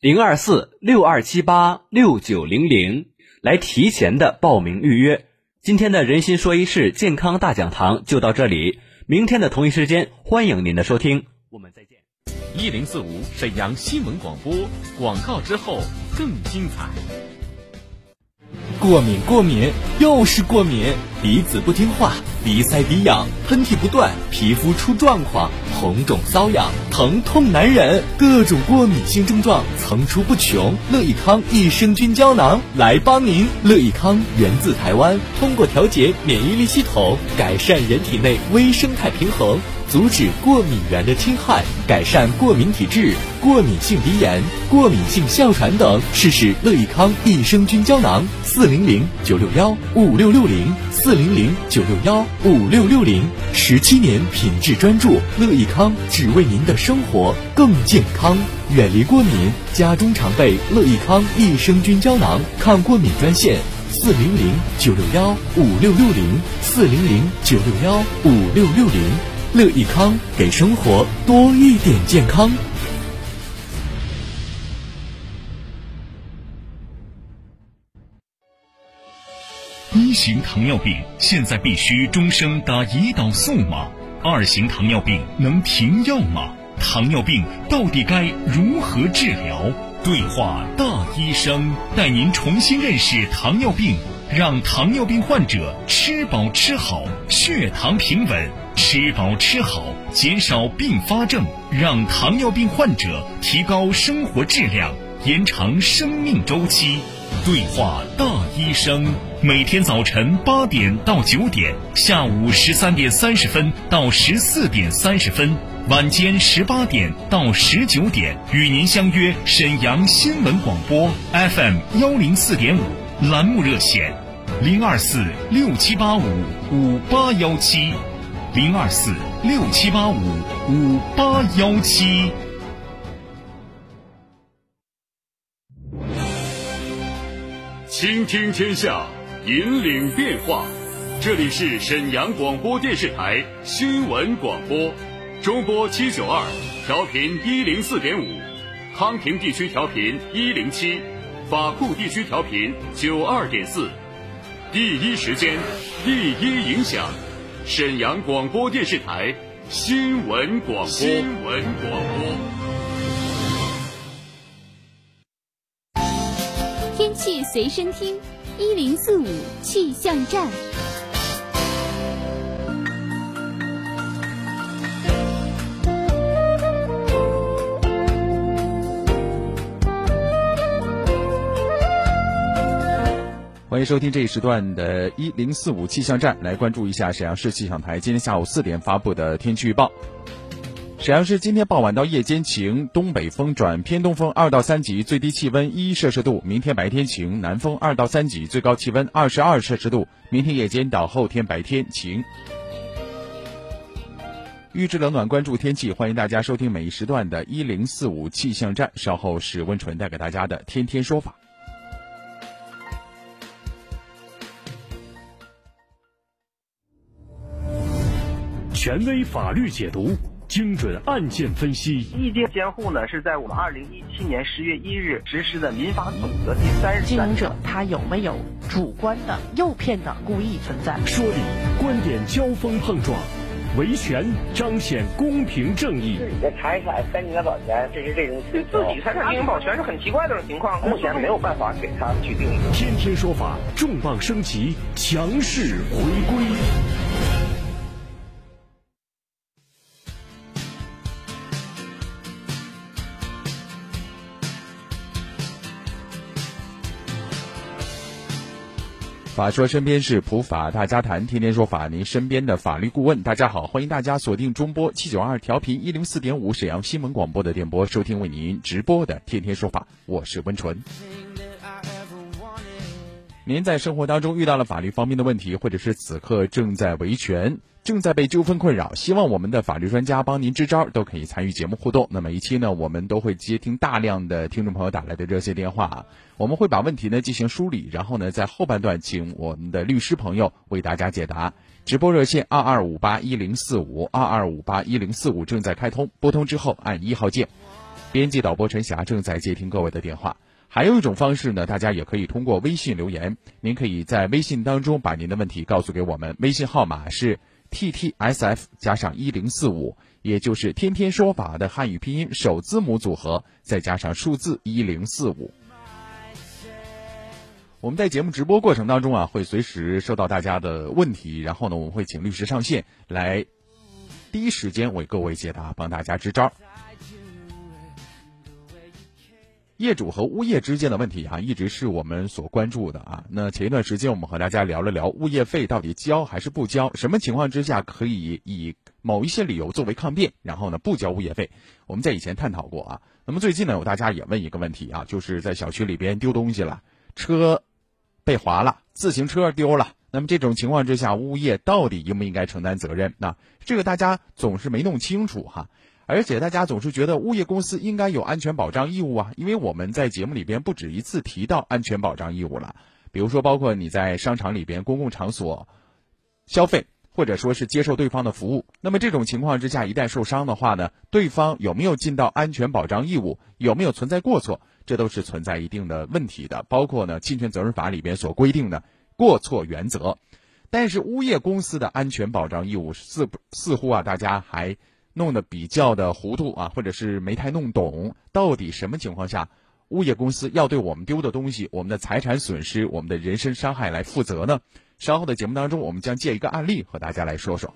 零二四六二七八六九零零来提前的报名预约。今天的人心说一事健康大讲堂就到这里，明天的同一时间欢迎您的收听，我们再见。一零四五沈阳新闻广播广告之后更精彩。过敏，过敏，又是过敏，鼻子不听话，鼻塞鼻痒，喷嚏不断，皮肤出状况，红肿瘙痒，疼痛难忍，各种过敏性症状层出不穷。乐益康益生菌胶囊来帮您。乐益康源自台湾，通过调节免疫力系统，改善人体内微生态平衡。阻止过敏源的侵害，改善过敏体质、过敏性鼻炎、过敏性哮喘等。试试乐益康益生菌胶囊，四零零九六幺五六六零，四零零九六幺五六六零。十七年品质专注，乐益康只为您的生活更健康，远离过敏。家中常备乐益康益生菌胶囊，抗过敏专线：四零零九六幺五六六零，四零零九六幺五六六零。乐益康给生活多一点健康。一型糖尿病现在必须终生打胰岛素吗？二型糖尿病能停药吗？糖尿病到底该如何治疗？对话大医生，带您重新认识糖尿病，让糖尿病患者吃饱吃好，血糖平稳。吃饱吃好，减少并发症，让糖尿病患者提高生活质量，延长生命周期。对话大医生，每天早晨八点到九点，下午十三点三十分到十四点三十分，晚间十八点到十九点，与您相约沈阳新闻广播 FM 幺零四点五栏目热线零二四六七八五五八幺七。零二四六七八五五八幺七，倾听天下，引领变化。这里是沈阳广播电视台新闻广播，中波七九二，调频一零四点五，康平地区调频一零七，法库地区调频九二点四，第一时间，第一影响。沈阳广播电视台新闻广播。新闻广播。天气随身听，一零四五气象站。迎收听这一时段的一零四五气象站，来关注一下沈阳市气象台今天下午四点发布的天气预报。沈阳市今天傍晚到夜间晴，东北风转偏东风二到三级，最低气温一摄氏度。明天白天晴，南风二到三级，最高气温二十二摄氏度。明天夜间到后天白天晴。预知冷暖，关注天气，欢迎大家收听每一时段的一零四五气象站。稍后是温纯带给大家的天天说法。权威法律解读，精准案件分析。意见监护呢，是在我们二零一七年十月一日实施的民法总则第三十三经营者他有没有主观的诱骗的故意存在？说理，观点交锋碰撞，维权彰显公平正义。自己的财产跟你的保全，这是这种对自己财产进行保全是很奇怪的情况。目前没有办法给他去定一个。天天说法，重磅升级，强势回归。法说身边是，普法大家谈，天天说法，您身边的法律顾问。大家好，欢迎大家锁定中波七九二调频一零四点五沈阳新闻广播的电波，收听为您直播的天天说法，我是温纯。您在生活当中遇到了法律方面的问题，或者是此刻正在维权，正在被纠纷困扰，希望我们的法律专家帮您支招，都可以参与节目互动。那每一期呢，我们都会接听大量的听众朋友打来的热线电话，我们会把问题呢进行梳理，然后呢，在后半段请我们的律师朋友为大家解答。直播热线二二五八一零四五二二五八一零四五正在开通，拨通之后按一号键。编辑导播陈霞正在接听各位的电话。还有一种方式呢，大家也可以通过微信留言。您可以在微信当中把您的问题告诉给我们，微信号码是 t t s f 加上一零四五，也就是天天说法的汉语拼音首字母组合，再加上数字一零四五。我们在节目直播过程当中啊，会随时收到大家的问题，然后呢，我们会请律师上线来第一时间为各位解答，帮大家支招。业主和物业之间的问题啊，一直是我们所关注的啊。那前一段时间我们和大家聊了聊物业费到底交还是不交，什么情况之下可以以某一些理由作为抗辩，然后呢不交物业费。我们在以前探讨过啊。那么最近呢，有大家也问一个问题啊，就是在小区里边丢东西了，车被划了，自行车丢了，那么这种情况之下，物业到底应不应该承担责任？那这个大家总是没弄清楚哈。而且大家总是觉得物业公司应该有安全保障义务啊，因为我们在节目里边不止一次提到安全保障义务了。比如说，包括你在商场里边公共场所消费，或者说是接受对方的服务，那么这种情况之下，一旦受伤的话呢，对方有没有尽到安全保障义务，有没有存在过错，这都是存在一定的问题的。包括呢，侵权责任法里边所规定的过错原则。但是物业公司的安全保障义务似似乎啊，大家还。弄得比较的糊涂啊，或者是没太弄懂，到底什么情况下，物业公司要对我们丢的东西、我们的财产损失、我们的人身伤害来负责呢？稍后的节目当中，我们将借一个案例和大家来说说。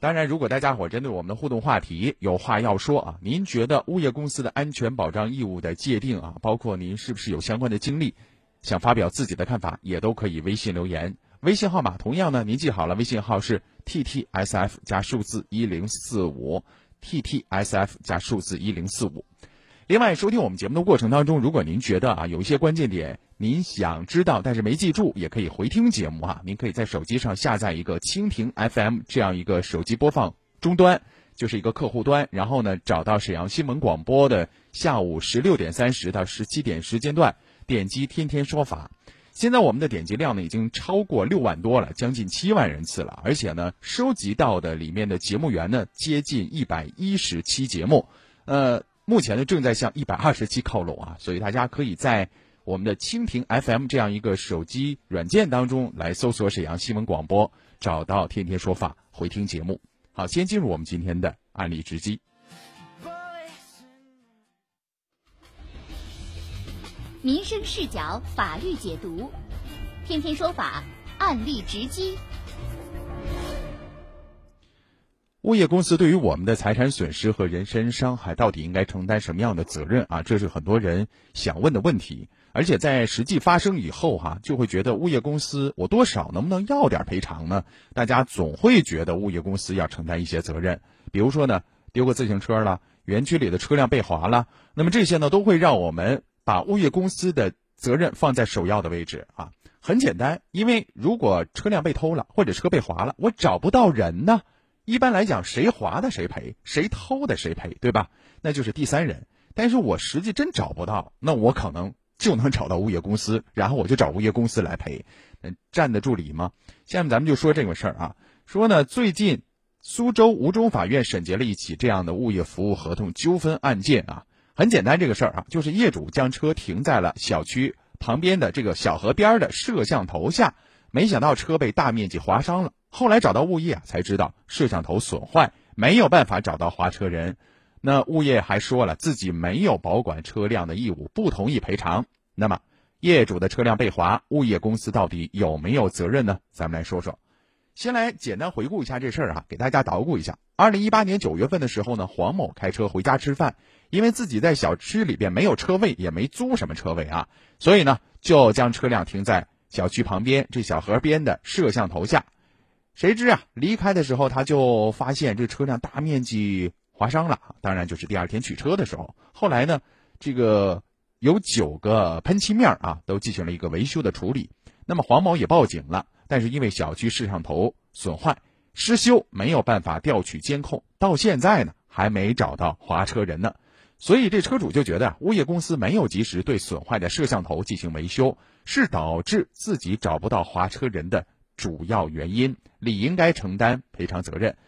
当然，如果大家伙针对我们的互动话题有话要说啊，您觉得物业公司的安全保障义务的界定啊，包括您是不是有相关的经历，想发表自己的看法，也都可以微信留言。微信号码同样呢，您记好了，微信号是 t t s f 加数字一零四五，t t s f 加数字一零四五。另外，收听我们节目的过程当中，如果您觉得啊有一些关键点您想知道，但是没记住，也可以回听节目啊。您可以在手机上下载一个蜻蜓 FM 这样一个手机播放终端，就是一个客户端，然后呢找到沈阳新闻广播的下午十六点三十到十七点时间段，点击天天说法。现在我们的点击量呢已经超过六万多了，将近七万人次了，而且呢，收集到的里面的节目源呢接近一百一十期节目，呃，目前呢正在向一百二十期靠拢啊，所以大家可以在我们的蜻蜓 FM 这样一个手机软件当中来搜索沈阳新闻广播，找到天天说法回听节目。好，先进入我们今天的案例直击。民生视角，法律解读，天天说法，案例直击。物业公司对于我们的财产损失和人身伤害，到底应该承担什么样的责任啊？这是很多人想问的问题。而且在实际发生以后，哈，就会觉得物业公司，我多少能不能要点赔偿呢？大家总会觉得物业公司要承担一些责任。比如说呢，丢个自行车了，园区里的车辆被划了，那么这些呢，都会让我们。把物业公司的责任放在首要的位置啊，很简单，因为如果车辆被偷了或者车被划了，我找不到人呢。一般来讲，谁划的谁赔，谁偷的谁赔，对吧？那就是第三人。但是我实际真找不到，那我可能 就能找到物业公司，然后我就找物业公司来赔，嗯站得住理吗？下面咱们就说这个事儿啊，说呢，最近苏州吴中法院审结了一起这样的物业服务合同纠纷案件啊。很简单，这个事儿啊，就是业主将车停在了小区旁边的这个小河边的摄像头下，没想到车被大面积划伤了。后来找到物业啊，才知道摄像头损坏，没有办法找到划车人。那物业还说了自己没有保管车辆的义务，不同意赔偿。那么业主的车辆被划，物业公司到底有没有责任呢？咱们来说说。先来简单回顾一下这事儿啊，给大家捣鼓一下。二零一八年九月份的时候呢，黄某开车回家吃饭。因为自己在小区里边没有车位，也没租什么车位啊，所以呢，就将车辆停在小区旁边这小河边的摄像头下。谁知啊，离开的时候他就发现这车辆大面积划伤了。当然就是第二天取车的时候，后来呢，这个有九个喷漆面啊，都进行了一个维修的处理。那么黄某也报警了，但是因为小区摄像头损坏失修，没有办法调取监控，到现在呢还没找到划车人呢。所以这车主就觉得物业公司没有及时对损坏的摄像头进行维修，是导致自己找不到划车人的主要原因，理应该承担赔偿责任。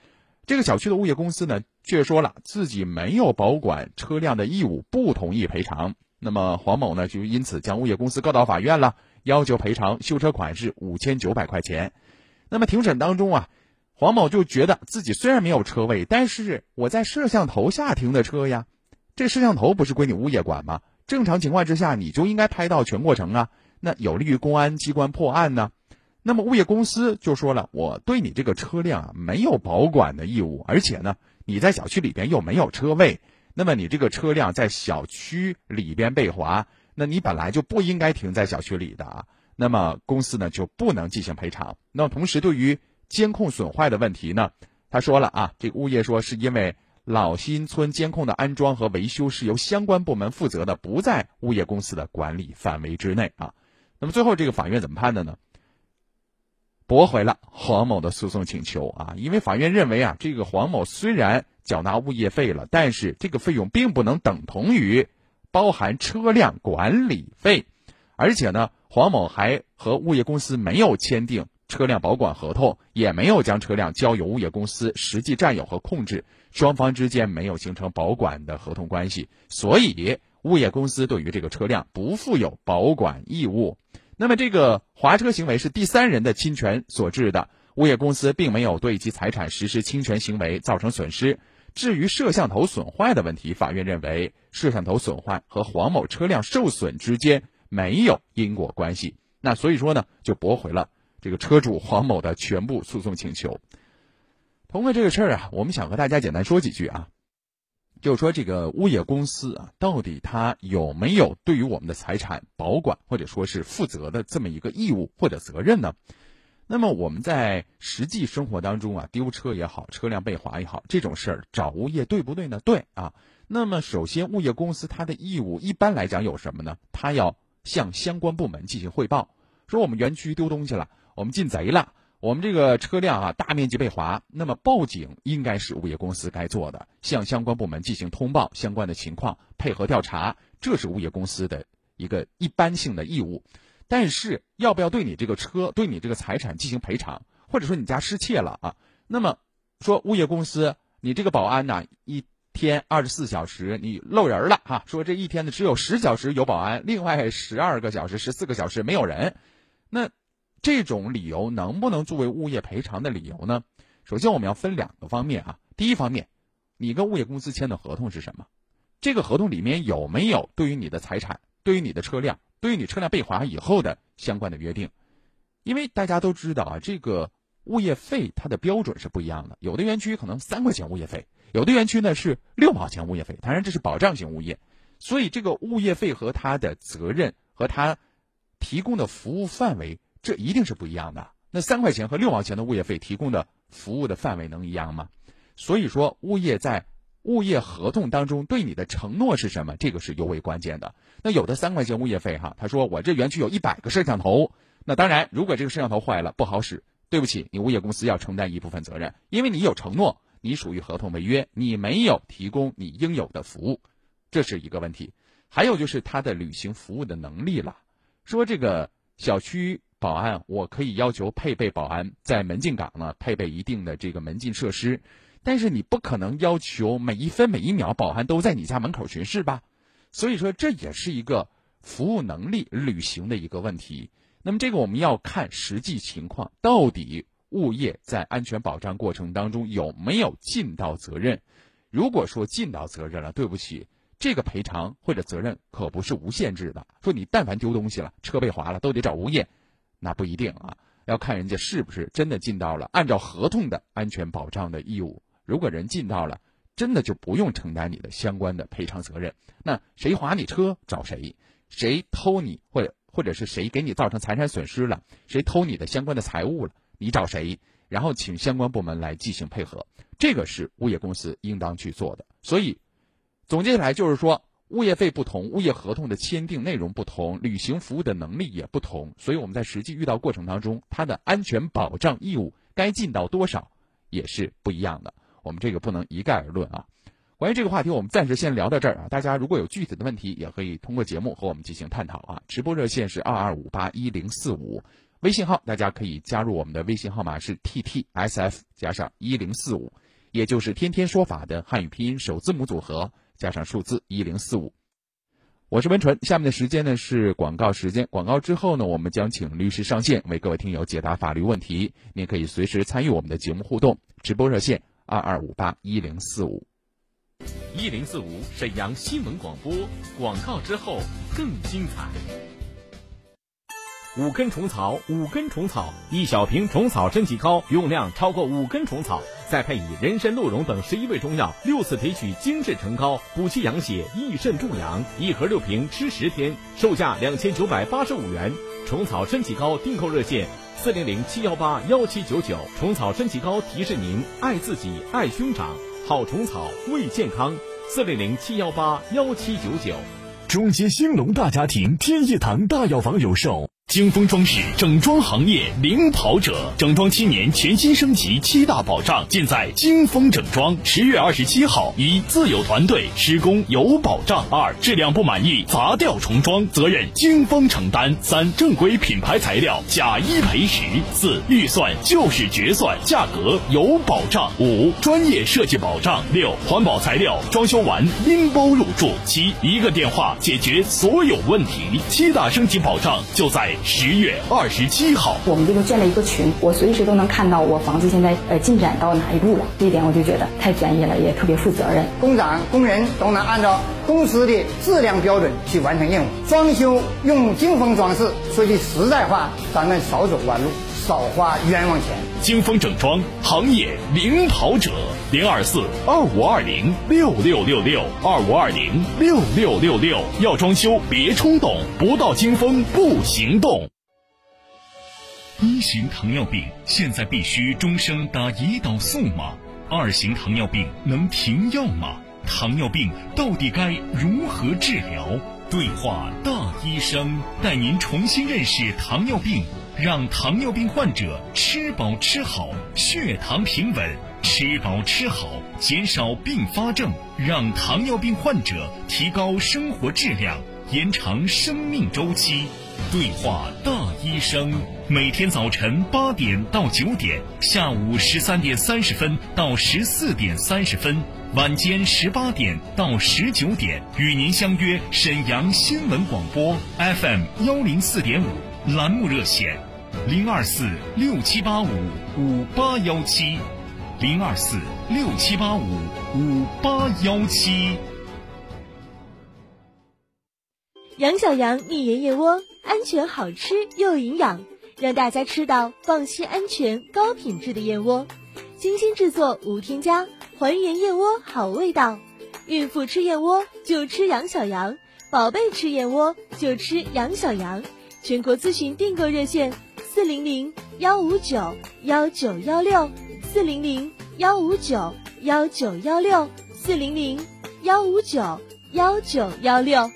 这个小区的物业公司呢，却说了自己没有保管车辆的义务，不同意赔偿。那么黄某呢，就因此将物业公司告到法院了，要求赔偿修车款是五千九百块钱。那么庭审当中啊，黄某就觉得自己虽然没有车位，但是我在摄像头下停的车呀，这摄像头不是归你物业管吗？正常情况之下，你就应该拍到全过程啊，那有利于公安机关破案呢。那么物业公司就说了，我对你这个车辆啊没有保管的义务，而且呢，你在小区里边又没有车位，那么你这个车辆在小区里边被划，那你本来就不应该停在小区里的啊。那么公司呢就不能进行赔偿。那么同时对于监控损坏的问题呢，他说了啊，这个物业说是因为。老新村监控的安装和维修是由相关部门负责的，不在物业公司的管理范围之内啊。那么最后这个法院怎么判的呢？驳回了黄某的诉讼请求啊，因为法院认为啊，这个黄某虽然缴纳物业费了，但是这个费用并不能等同于包含车辆管理费，而且呢，黄某还和物业公司没有签订。车辆保管合同也没有将车辆交由物业公司实际占有和控制，双方之间没有形成保管的合同关系，所以物业公司对于这个车辆不负有保管义务。那么这个划车行为是第三人的侵权所致的，物业公司并没有对其财产实施侵权行为造成损失。至于摄像头损坏的问题，法院认为摄像头损坏和黄某车辆受损之间没有因果关系，那所以说呢，就驳回了。这个车主黄某的全部诉讼请求。通过这个事儿啊，我们想和大家简单说几句啊，就是说这个物业公司啊，到底他有没有对于我们的财产保管或者说是负责的这么一个义务或者责任呢？那么我们在实际生活当中啊，丢车也好，车辆被划也好，这种事儿找物业对不对呢？对啊。那么首先，物业公司它的义务一般来讲有什么呢？它要向相关部门进行汇报，说我们园区丢东西了。我们进贼了，我们这个车辆啊大面积被划，那么报警应该是物业公司该做的，向相关部门进行通报相关的情况，配合调查，这是物业公司的一个一般性的义务。但是要不要对你这个车、对你这个财产进行赔偿，或者说你家失窃了啊？那么说物业公司，你这个保安呢，一天二十四小时你漏人了哈，说这一天呢只有十小时有保安，另外十二个小时、十四个小时没有人，那。这种理由能不能作为物业赔偿的理由呢？首先，我们要分两个方面啊。第一方面，你跟物业公司签的合同是什么？这个合同里面有没有对于你的财产、对于你的车辆、对于你车辆被划以后的相关的约定？因为大家都知道啊，这个物业费它的标准是不一样的。有的园区可能三块钱物业费，有的园区呢是六毛钱物业费。当然，这是保障型物业，所以这个物业费和它的责任和它提供的服务范围。这一定是不一样的。那三块钱和六毛钱的物业费提供的服务的范围能一样吗？所以说，物业在物业合同当中对你的承诺是什么？这个是尤为关键的。那有的三块钱物业费哈，他说我这园区有一百个摄像头，那当然，如果这个摄像头坏了不好使，对不起，你物业公司要承担一部分责任，因为你有承诺，你属于合同违约，你没有提供你应有的服务，这是一个问题。还有就是他的履行服务的能力了，说这个小区。保安，我可以要求配备保安在门禁岗呢，配备一定的这个门禁设施，但是你不可能要求每一分每一秒保安都在你家门口巡视吧？所以说这也是一个服务能力履行的一个问题。那么这个我们要看实际情况，到底物业在安全保障过程当中有没有尽到责任？如果说尽到责任了，对不起。这个赔偿或者责任可不是无限制的。说你但凡丢东西了，车被划了，都得找物业。那不一定啊，要看人家是不是真的尽到了按照合同的安全保障的义务。如果人尽到了，真的就不用承担你的相关的赔偿责任。那谁划你车找谁？谁偷你或者或者是谁给你造成财产损失了？谁偷你的相关的财物了？你找谁？然后请相关部门来进行配合。这个是物业公司应当去做的。所以总结起来就是说。物业费不同，物业合同的签订内容不同，履行服务的能力也不同，所以我们在实际遇到过程当中，它的安全保障义务该尽到多少也是不一样的。我们这个不能一概而论啊。关于这个话题，我们暂时先聊到这儿啊。大家如果有具体的问题，也可以通过节目和我们进行探讨啊。直播热线是二二五八一零四五，微信号大家可以加入我们的微信号码是 ttsf 加上一零四五。也就是天天说法的汉语拼音首字母组合加上数字一零四五。我是温纯，下面的时间呢是广告时间。广告之后呢，我们将请律师上线为各位听友解答法律问题。您可以随时参与我们的节目互动，直播热线二二五八一零四五。一零四五沈阳新闻广播，广告之后更精彩。五根虫草，五根虫草，一小瓶虫草身体膏，用量超过五根虫草，再配以人参、鹿茸等十一味中药，六次提取精制成膏，补气养血，益肾助阳。一盒六瓶，吃十天，售价两千九百八十五元。虫草身体膏订购热线：四零零七幺八幺七九九。虫草身体膏提示您：爱自己，爱兄长，好虫草为健康。四零零七幺八幺七九九。中街兴隆大家庭天一堂大药房有售。金丰装饰整装行业领跑者，整装七年全新升级，七大保障尽在金丰整装。十月二十七号，一自有团队，施工有保障；二质量不满意，砸掉重装，责任金丰承担；三正规品牌材料，假一赔十；四预算就是决算，价格有保障；五专业设计保障；六环保材料，装修完拎包入住；七一个电话解决所有问题。七大升级保障就在。十月二十七号，我们这个建了一个群，我随时都能看到我房子现在呃进展到哪一步了。这一点我就觉得太专业了，也特别负责任。工长、工人都能按照公司的质量标准去完成任务。装修用金风装饰，说句实在话，咱们少走弯路，少花冤枉钱。金风整装行业领跑者，零二四二五二零六六六六二五二零六六六六。要装修别冲动，不到金丰不行动。一型糖尿病现在必须终生打胰岛素吗？二型糖尿病能停药吗？糖尿病到底该如何治疗？对话大医生，带您重新认识糖尿病，让糖尿病患者吃饱吃好，血糖平稳；吃饱吃好，减少并发症，让糖尿病患者提高生活质量，延长生命周期。对话大医生，每天早晨八点到九点，下午十三点三十分到十四点三十分，晚间十八点到十九点，与您相约沈阳新闻广播 FM 幺零四点五栏目热线，零二四六七八五五八幺七，零二四六七八五五八幺七。杨小羊蜜盐燕窝，安全好吃又营养，让大家吃到放心、安全、高品质的燕窝。精心制作，无添加，还原燕窝好味道。孕妇吃燕窝就吃杨小羊，宝贝吃燕窝就吃杨小羊。全国咨询订购热线：四零零幺五九幺九幺六，四零零幺五九幺九幺六，四零零幺五九幺九幺六。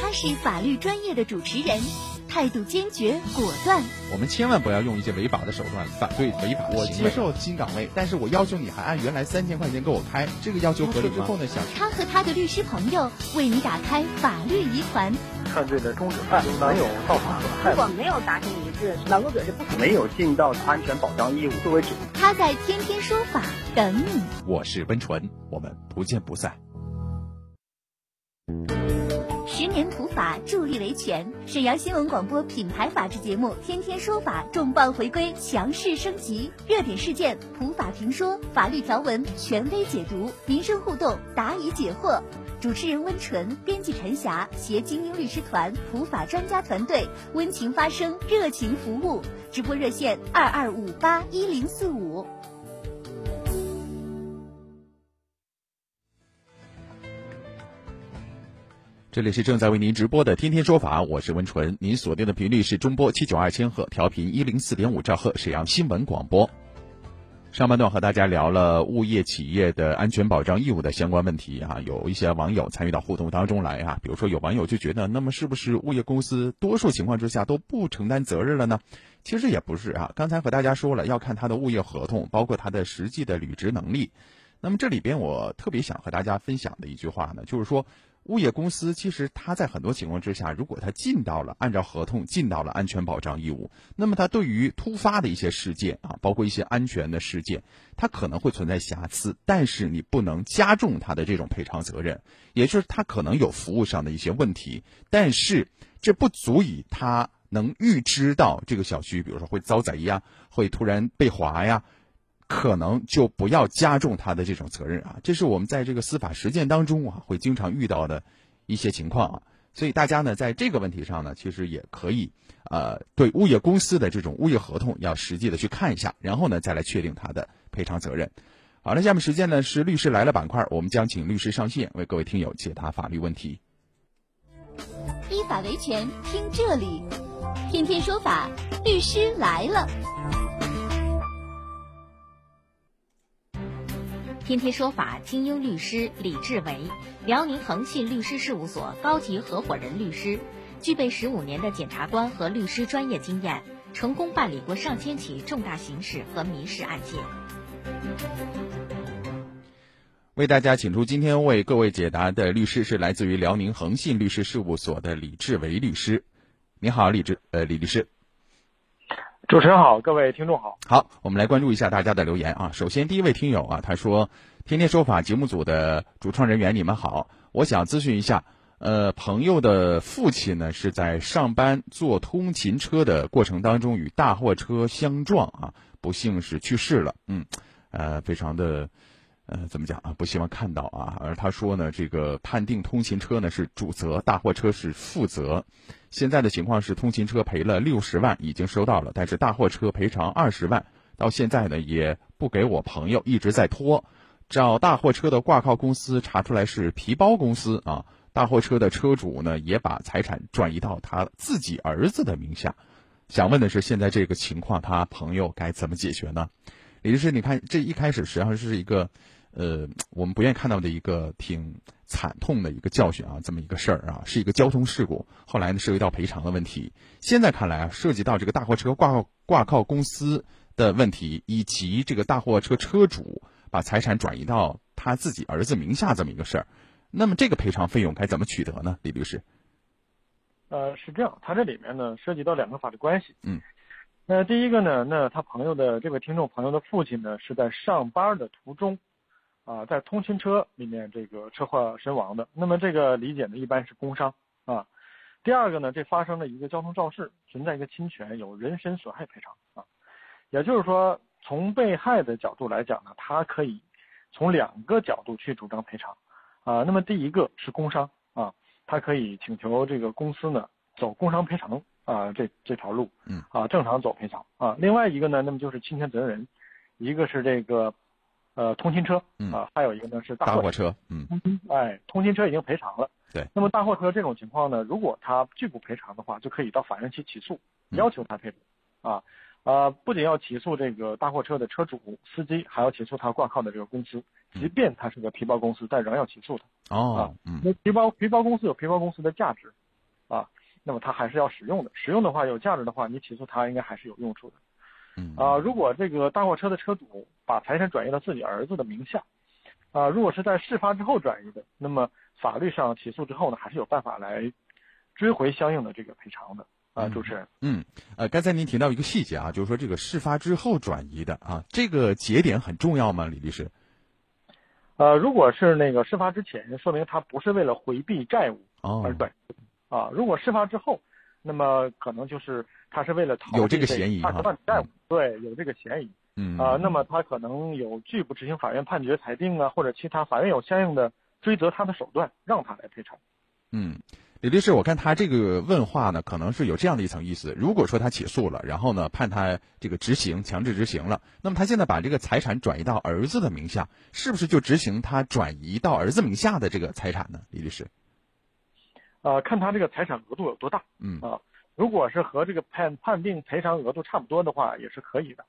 他是法律专业的主持人，态度坚决果断。我们千万不要用一些违法的手段反对违法我接受新岗位，但是我要求你还按原来三千块钱给我开，这个要求合理之后呢，想他和他的律师朋友为你打开法律疑团。犯罪的终止犯没有造成损害。如果没有达成一致，劳动者是不可没有尽到安全保障义务作为主。他在天天说法等你。我是温纯，我们不见不散。十年普法助力维权，沈阳新闻广播品牌法制节目《天天说法》重磅回归，强势升级，热点事件普法评说，法律条文权威解读，民生互动答疑解惑。主持人温纯，编辑陈霞，携精英律师团、普法专家团队，温情发声，热情服务。直播热线二二五八一零四五。这里是正在为您直播的《天天说法》，我是温纯。您锁定的频率是中波七九二千赫，调频一零四点五兆赫，沈阳新闻广播。上半段和大家聊了物业企业的安全保障义务的相关问题啊，有一些网友参与到互动当中来啊，比如说有网友就觉得，那么是不是物业公司多数情况之下都不承担责任了呢？其实也不是啊，刚才和大家说了，要看他的物业合同，包括他的实际的履职能力。那么这里边我特别想和大家分享的一句话呢，就是说。物业公司其实它在很多情况之下，如果它尽到了按照合同尽到了安全保障义务，那么它对于突发的一些事件啊，包括一些安全的事件，它可能会存在瑕疵，但是你不能加重它的这种赔偿责任，也就是它可能有服务上的一些问题，但是这不足以它能预知到这个小区，比如说会遭贼呀，会突然被划呀。可能就不要加重他的这种责任啊，这是我们在这个司法实践当中啊会经常遇到的一些情况啊，所以大家呢在这个问题上呢，其实也可以呃对物业公司的这种物业合同要实际的去看一下，然后呢再来确定他的赔偿责任。好了，下面时间呢是律师来了板块，我们将请律师上线为各位听友解答法律问题。依法维权，听这里，天天说法，律师来了。天天说法精英律师李志维，辽宁恒信律师事务所高级合伙人律师，具备十五年的检察官和律师专业经验，成功办理过上千起重大刑事和民事案件。为大家请出今天为各位解答的律师是来自于辽宁恒信律师事务所的李志维律师。你好，李志，呃，李律师。主持人好，各位听众好。好，我们来关注一下大家的留言啊。首先，第一位听友啊，他说：“天天说法节目组的主创人员，你们好，我想咨询一下，呃，朋友的父亲呢是在上班坐通勤车的过程当中与大货车相撞啊，不幸是去世了。嗯，呃，非常的。”呃，怎么讲啊？不希望看到啊。而他说呢，这个判定通勤车呢是主责，大货车是负责。现在的情况是，通勤车赔了六十万，已经收到了，但是大货车赔偿二十万，到现在呢也不给我朋友，一直在拖。找大货车的挂靠公司查出来是皮包公司啊。大货车的车主呢也把财产转移到他自己儿子的名下。想问的是，现在这个情况，他朋友该怎么解决呢？李律师，你看这一开始实际上是一个。呃，我们不愿意看到的一个挺惨痛的一个教训啊，这么一个事儿啊，是一个交通事故。后来呢，涉及到赔偿的问题。现在看来啊，涉及到这个大货车挂靠挂靠公司的问题，以及这个大货车车主把财产转移到他自己儿子名下这么一个事儿。那么这个赔偿费用该怎么取得呢？李律师？呃，是这样，他这里面呢涉及到两个法律关系。嗯。那第一个呢，那他朋友的这位听众朋友的父亲呢是在上班的途中。啊，在通勤车里面这个车祸身亡的，那么这个理解呢一般是工伤啊。第二个呢，这发生了一个交通肇事，存在一个侵权，有人身损害赔偿啊。也就是说，从被害的角度来讲呢，他可以从两个角度去主张赔偿啊。那么第一个是工伤啊，他可以请求这个公司呢走工伤赔偿啊这这条路，嗯啊正常走赔偿啊。另外一个呢，那么就是侵权责任人，一个是这个。呃，通勤车啊，还有一个呢是大货车，嗯，哎，通勤车已经赔偿了，对。那么大货车这种情况呢，如果他拒不赔偿的话，就可以到法院去起诉，要求他赔偿，啊，呃，不仅要起诉这个大货车的车主、司机，还要起诉他挂靠的这个公司，即便他是个皮包公司，但仍要起诉他。哦，嗯。那皮包皮包公司有皮包公司的价值，啊，那么他还是要使用的，使用的话有价值的话，你起诉他应该还是有用处的。嗯啊，如果这个大货车的车主把财产转移到自己儿子的名下，啊，如果是在事发之后转移的，那么法律上起诉之后呢，还是有办法来追回相应的这个赔偿的啊，主持人。嗯，呃，刚才您提到一个细节啊，就是说这个事发之后转移的啊，这个节点很重要吗，李律师？呃，如果是那个事发之前，说明他不是为了回避债务而转移啊，如果事发之后。那么可能就是他是为了逃有这个嫌疑哈，对，有这个嫌疑，嗯啊，那么他可能有拒不执行法院判决裁定啊，或者其他法院有相应的追责他的手段，让他来赔偿。嗯，李律师，我看他这个问话呢，可能是有这样的一层意思：如果说他起诉了，然后呢判他这个执行强制执行了，那么他现在把这个财产转移到儿子的名下，是不是就执行他转移到儿子名下的这个财产呢？李律师？呃，看他这个财产额度有多大，嗯啊，如果是和这个判判定赔偿额度差不多的话，也是可以的。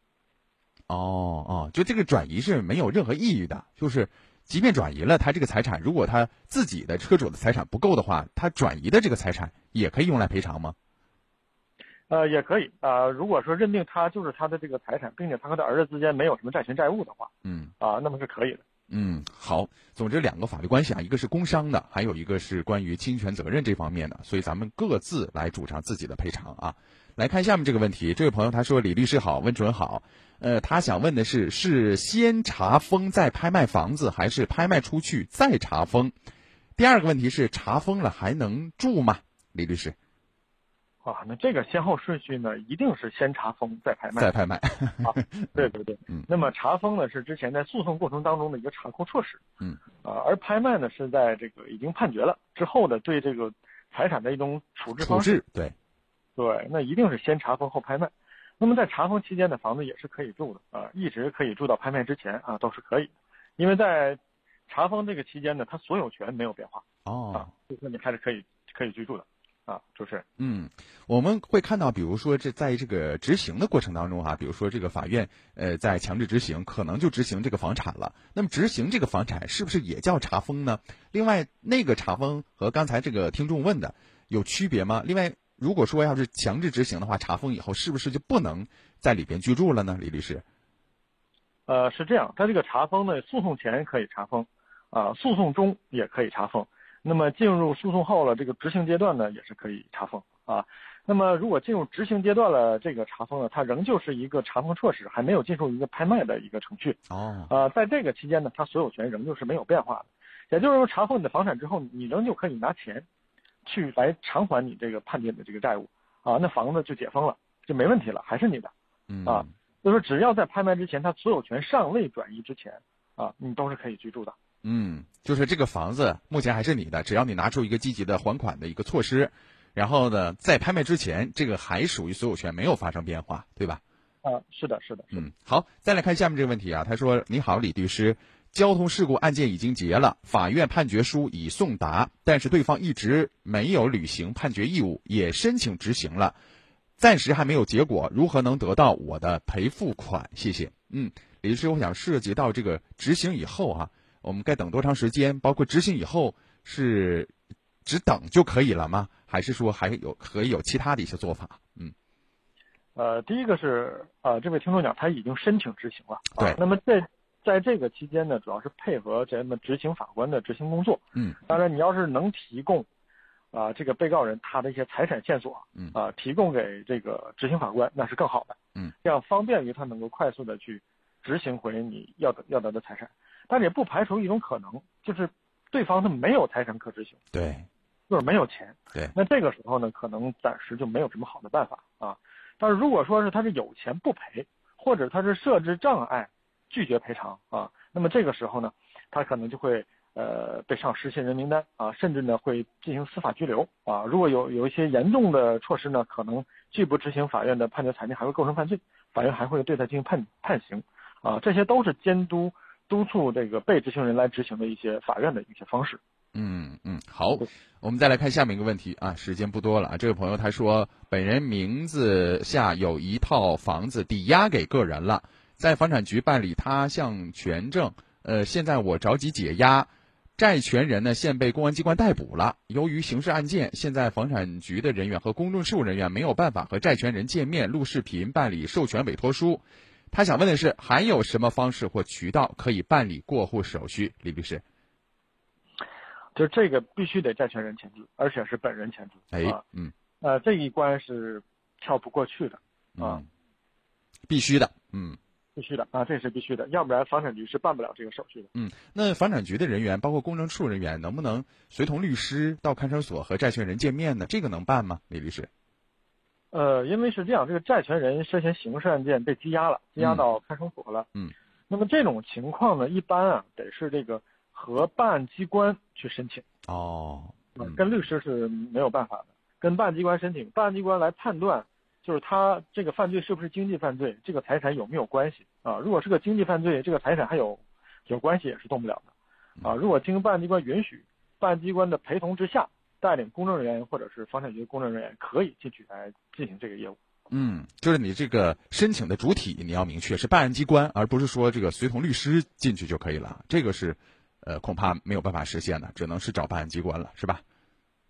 哦哦，就这个转移是没有任何意义的，就是即便转移了，他这个财产如果他自己的车主的财产不够的话，他转移的这个财产也可以用来赔偿吗？呃，也可以啊。如果说认定他就是他的这个财产，并且他和他儿子之间没有什么债权债务的话，嗯啊，那么是可以的嗯，好。总之，两个法律关系啊，一个是工伤的，还有一个是关于侵权责任这方面的，所以咱们各自来主张自己的赔偿啊。来看下面这个问题，这位朋友他说：“李律师好，温主任好。呃，他想问的是，是先查封再拍卖房子，还是拍卖出去再查封？第二个问题是，查封了还能住吗？李律师。”啊，那这个先后顺序呢，一定是先查封再拍卖。再拍卖。啊，对对对。嗯。那么查封呢，是之前在诉讼过程当中的一个查扣措施。嗯。啊，而拍卖呢，是在这个已经判决了之后的对这个财产的一种处置方式。处置，对。对，那一定是先查封后拍卖。那么在查封期间的房子也是可以住的啊，一直可以住到拍卖之前啊，都是可以。因为在查封这个期间呢，它所有权没有变化。哦。啊，就是你还是可以可以居住的。啊，主持人，嗯，我们会看到，比如说这在这个执行的过程当中哈，比如说这个法院呃在强制执行，可能就执行这个房产了。那么执行这个房产是不是也叫查封呢？另外，那个查封和刚才这个听众问的有区别吗？另外，如果说要是强制执行的话，查封以后是不是就不能在里边居住了呢？李律师，呃，是这样，他这个查封呢，诉讼前可以查封，啊，诉讼中也可以查封。那么进入诉讼后了，这个执行阶段呢，也是可以查封啊。那么如果进入执行阶段了，这个查封呢，它仍旧是一个查封措施，还没有进入一个拍卖的一个程序。哦。呃，在这个期间呢，它所有权仍旧是没有变化的。也就是说，查封你的房产之后，你仍旧可以拿钱，去来偿还你这个判定的这个债务啊。那房子就解封了，就没问题了，还是你的。嗯。啊，就是只要在拍卖之前，他所有权尚未转移之前啊，你都是可以居住的。嗯，就是这个房子目前还是你的，只要你拿出一个积极的还款的一个措施，然后呢，在拍卖之前，这个还属于所有权，没有发生变化，对吧？啊，是的，是的。嗯，好，再来看下面这个问题啊，他说：“你好，李律师，交通事故案件已经结了，法院判决书已送达，但是对方一直没有履行判决义务，也申请执行了，暂时还没有结果，如何能得到我的赔付款？谢谢。”嗯，李律师，我想涉及到这个执行以后啊。我们该等多长时间？包括执行以后是只等就可以了吗？还是说还有可以有其他的一些做法？嗯，呃，第一个是呃，这位听众讲他已经申请执行了，对。那么在在这个期间呢，主要是配合咱们执行法官的执行工作。嗯。当然，你要是能提供啊这个被告人他的一些财产线索，嗯啊，提供给这个执行法官，那是更好的。嗯。这样方便于他能够快速的去执行回你要的要得的财产。但是也不排除一种可能，就是对方他没有财产可执行，对，就是没有钱，对。那这个时候呢，可能暂时就没有什么好的办法啊。但是如果说是他是有钱不赔，或者他是设置障碍拒绝赔偿啊，那么这个时候呢，他可能就会呃被上失信人名单啊，甚至呢会进行司法拘留啊。如果有有一些严重的措施呢，可能拒不执行法院的判决裁定，还会构成犯罪，法院还会对他进行判判刑啊。这些都是监督。督促这个被执行人来执行的一些法院的一些方式。嗯嗯，好，我们再来看下面一个问题啊，时间不多了啊。这位朋友他说，本人名字下有一套房子抵押给个人了，在房产局办理他项权证，呃，现在我着急解押，债权人呢现被公安机关逮捕了。由于刑事案件，现在房产局的人员和公证事务人员没有办法和债权人见面、录视频、办理授权委托书。他想问的是，还有什么方式或渠道可以办理过户手续？李律师，就这个必须得债权人签字，而且是本人签字。哎，嗯，呃，这一关是跳不过去的啊，必须的，嗯，必须的啊，这是必须的，要不然房产局是办不了这个手续的。嗯，那房产局的人员，包括公证处人员，能不能随同律师到看守所和债权人见面呢？这个能办吗？李律师？呃，因为是这样，这个债权人涉嫌刑事案件被羁押了，羁押到看守所了。嗯，那么这种情况呢，一般啊得是这个和办案机关去申请。哦，跟律师是没有办法的，跟办案机关申请，办案机关来判断，就是他这个犯罪是不是经济犯罪，这个财产有没有关系啊？如果是个经济犯罪，这个财产还有有关系也是动不了的啊。如果经办案机关允许，办案机关的陪同之下。带领公证人员或者是房产局公证人员可以进去来进行这个业务。嗯，就是你这个申请的主体你要明确是办案机关，而不是说这个随同律师进去就可以了。这个是，呃，恐怕没有办法实现的，只能是找办案机关了，是吧？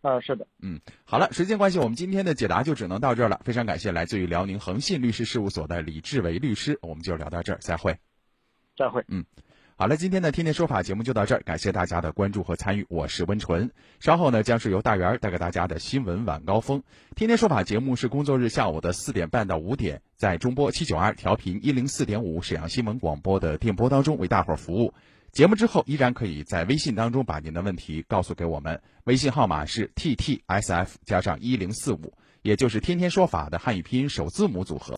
啊，是的。嗯，好了，时间关系，我们今天的解答就只能到这儿了。非常感谢来自于辽宁恒信律师事务所的李志伟律师，我们就聊到这儿，再会。再会。嗯。好了，今天的天天说法节目就到这儿，感谢大家的关注和参与，我是温纯。稍后呢，将是由大圆带给大家的新闻晚高峰。天天说法节目是工作日下午的四点半到五点，在中波七九二调频一零四点五沈阳新闻广播的电波当中为大伙儿服务。节目之后依然可以在微信当中把您的问题告诉给我们，微信号码是 t t s f 加上一零四五，也就是天天说法的汉语拼音首字母组合。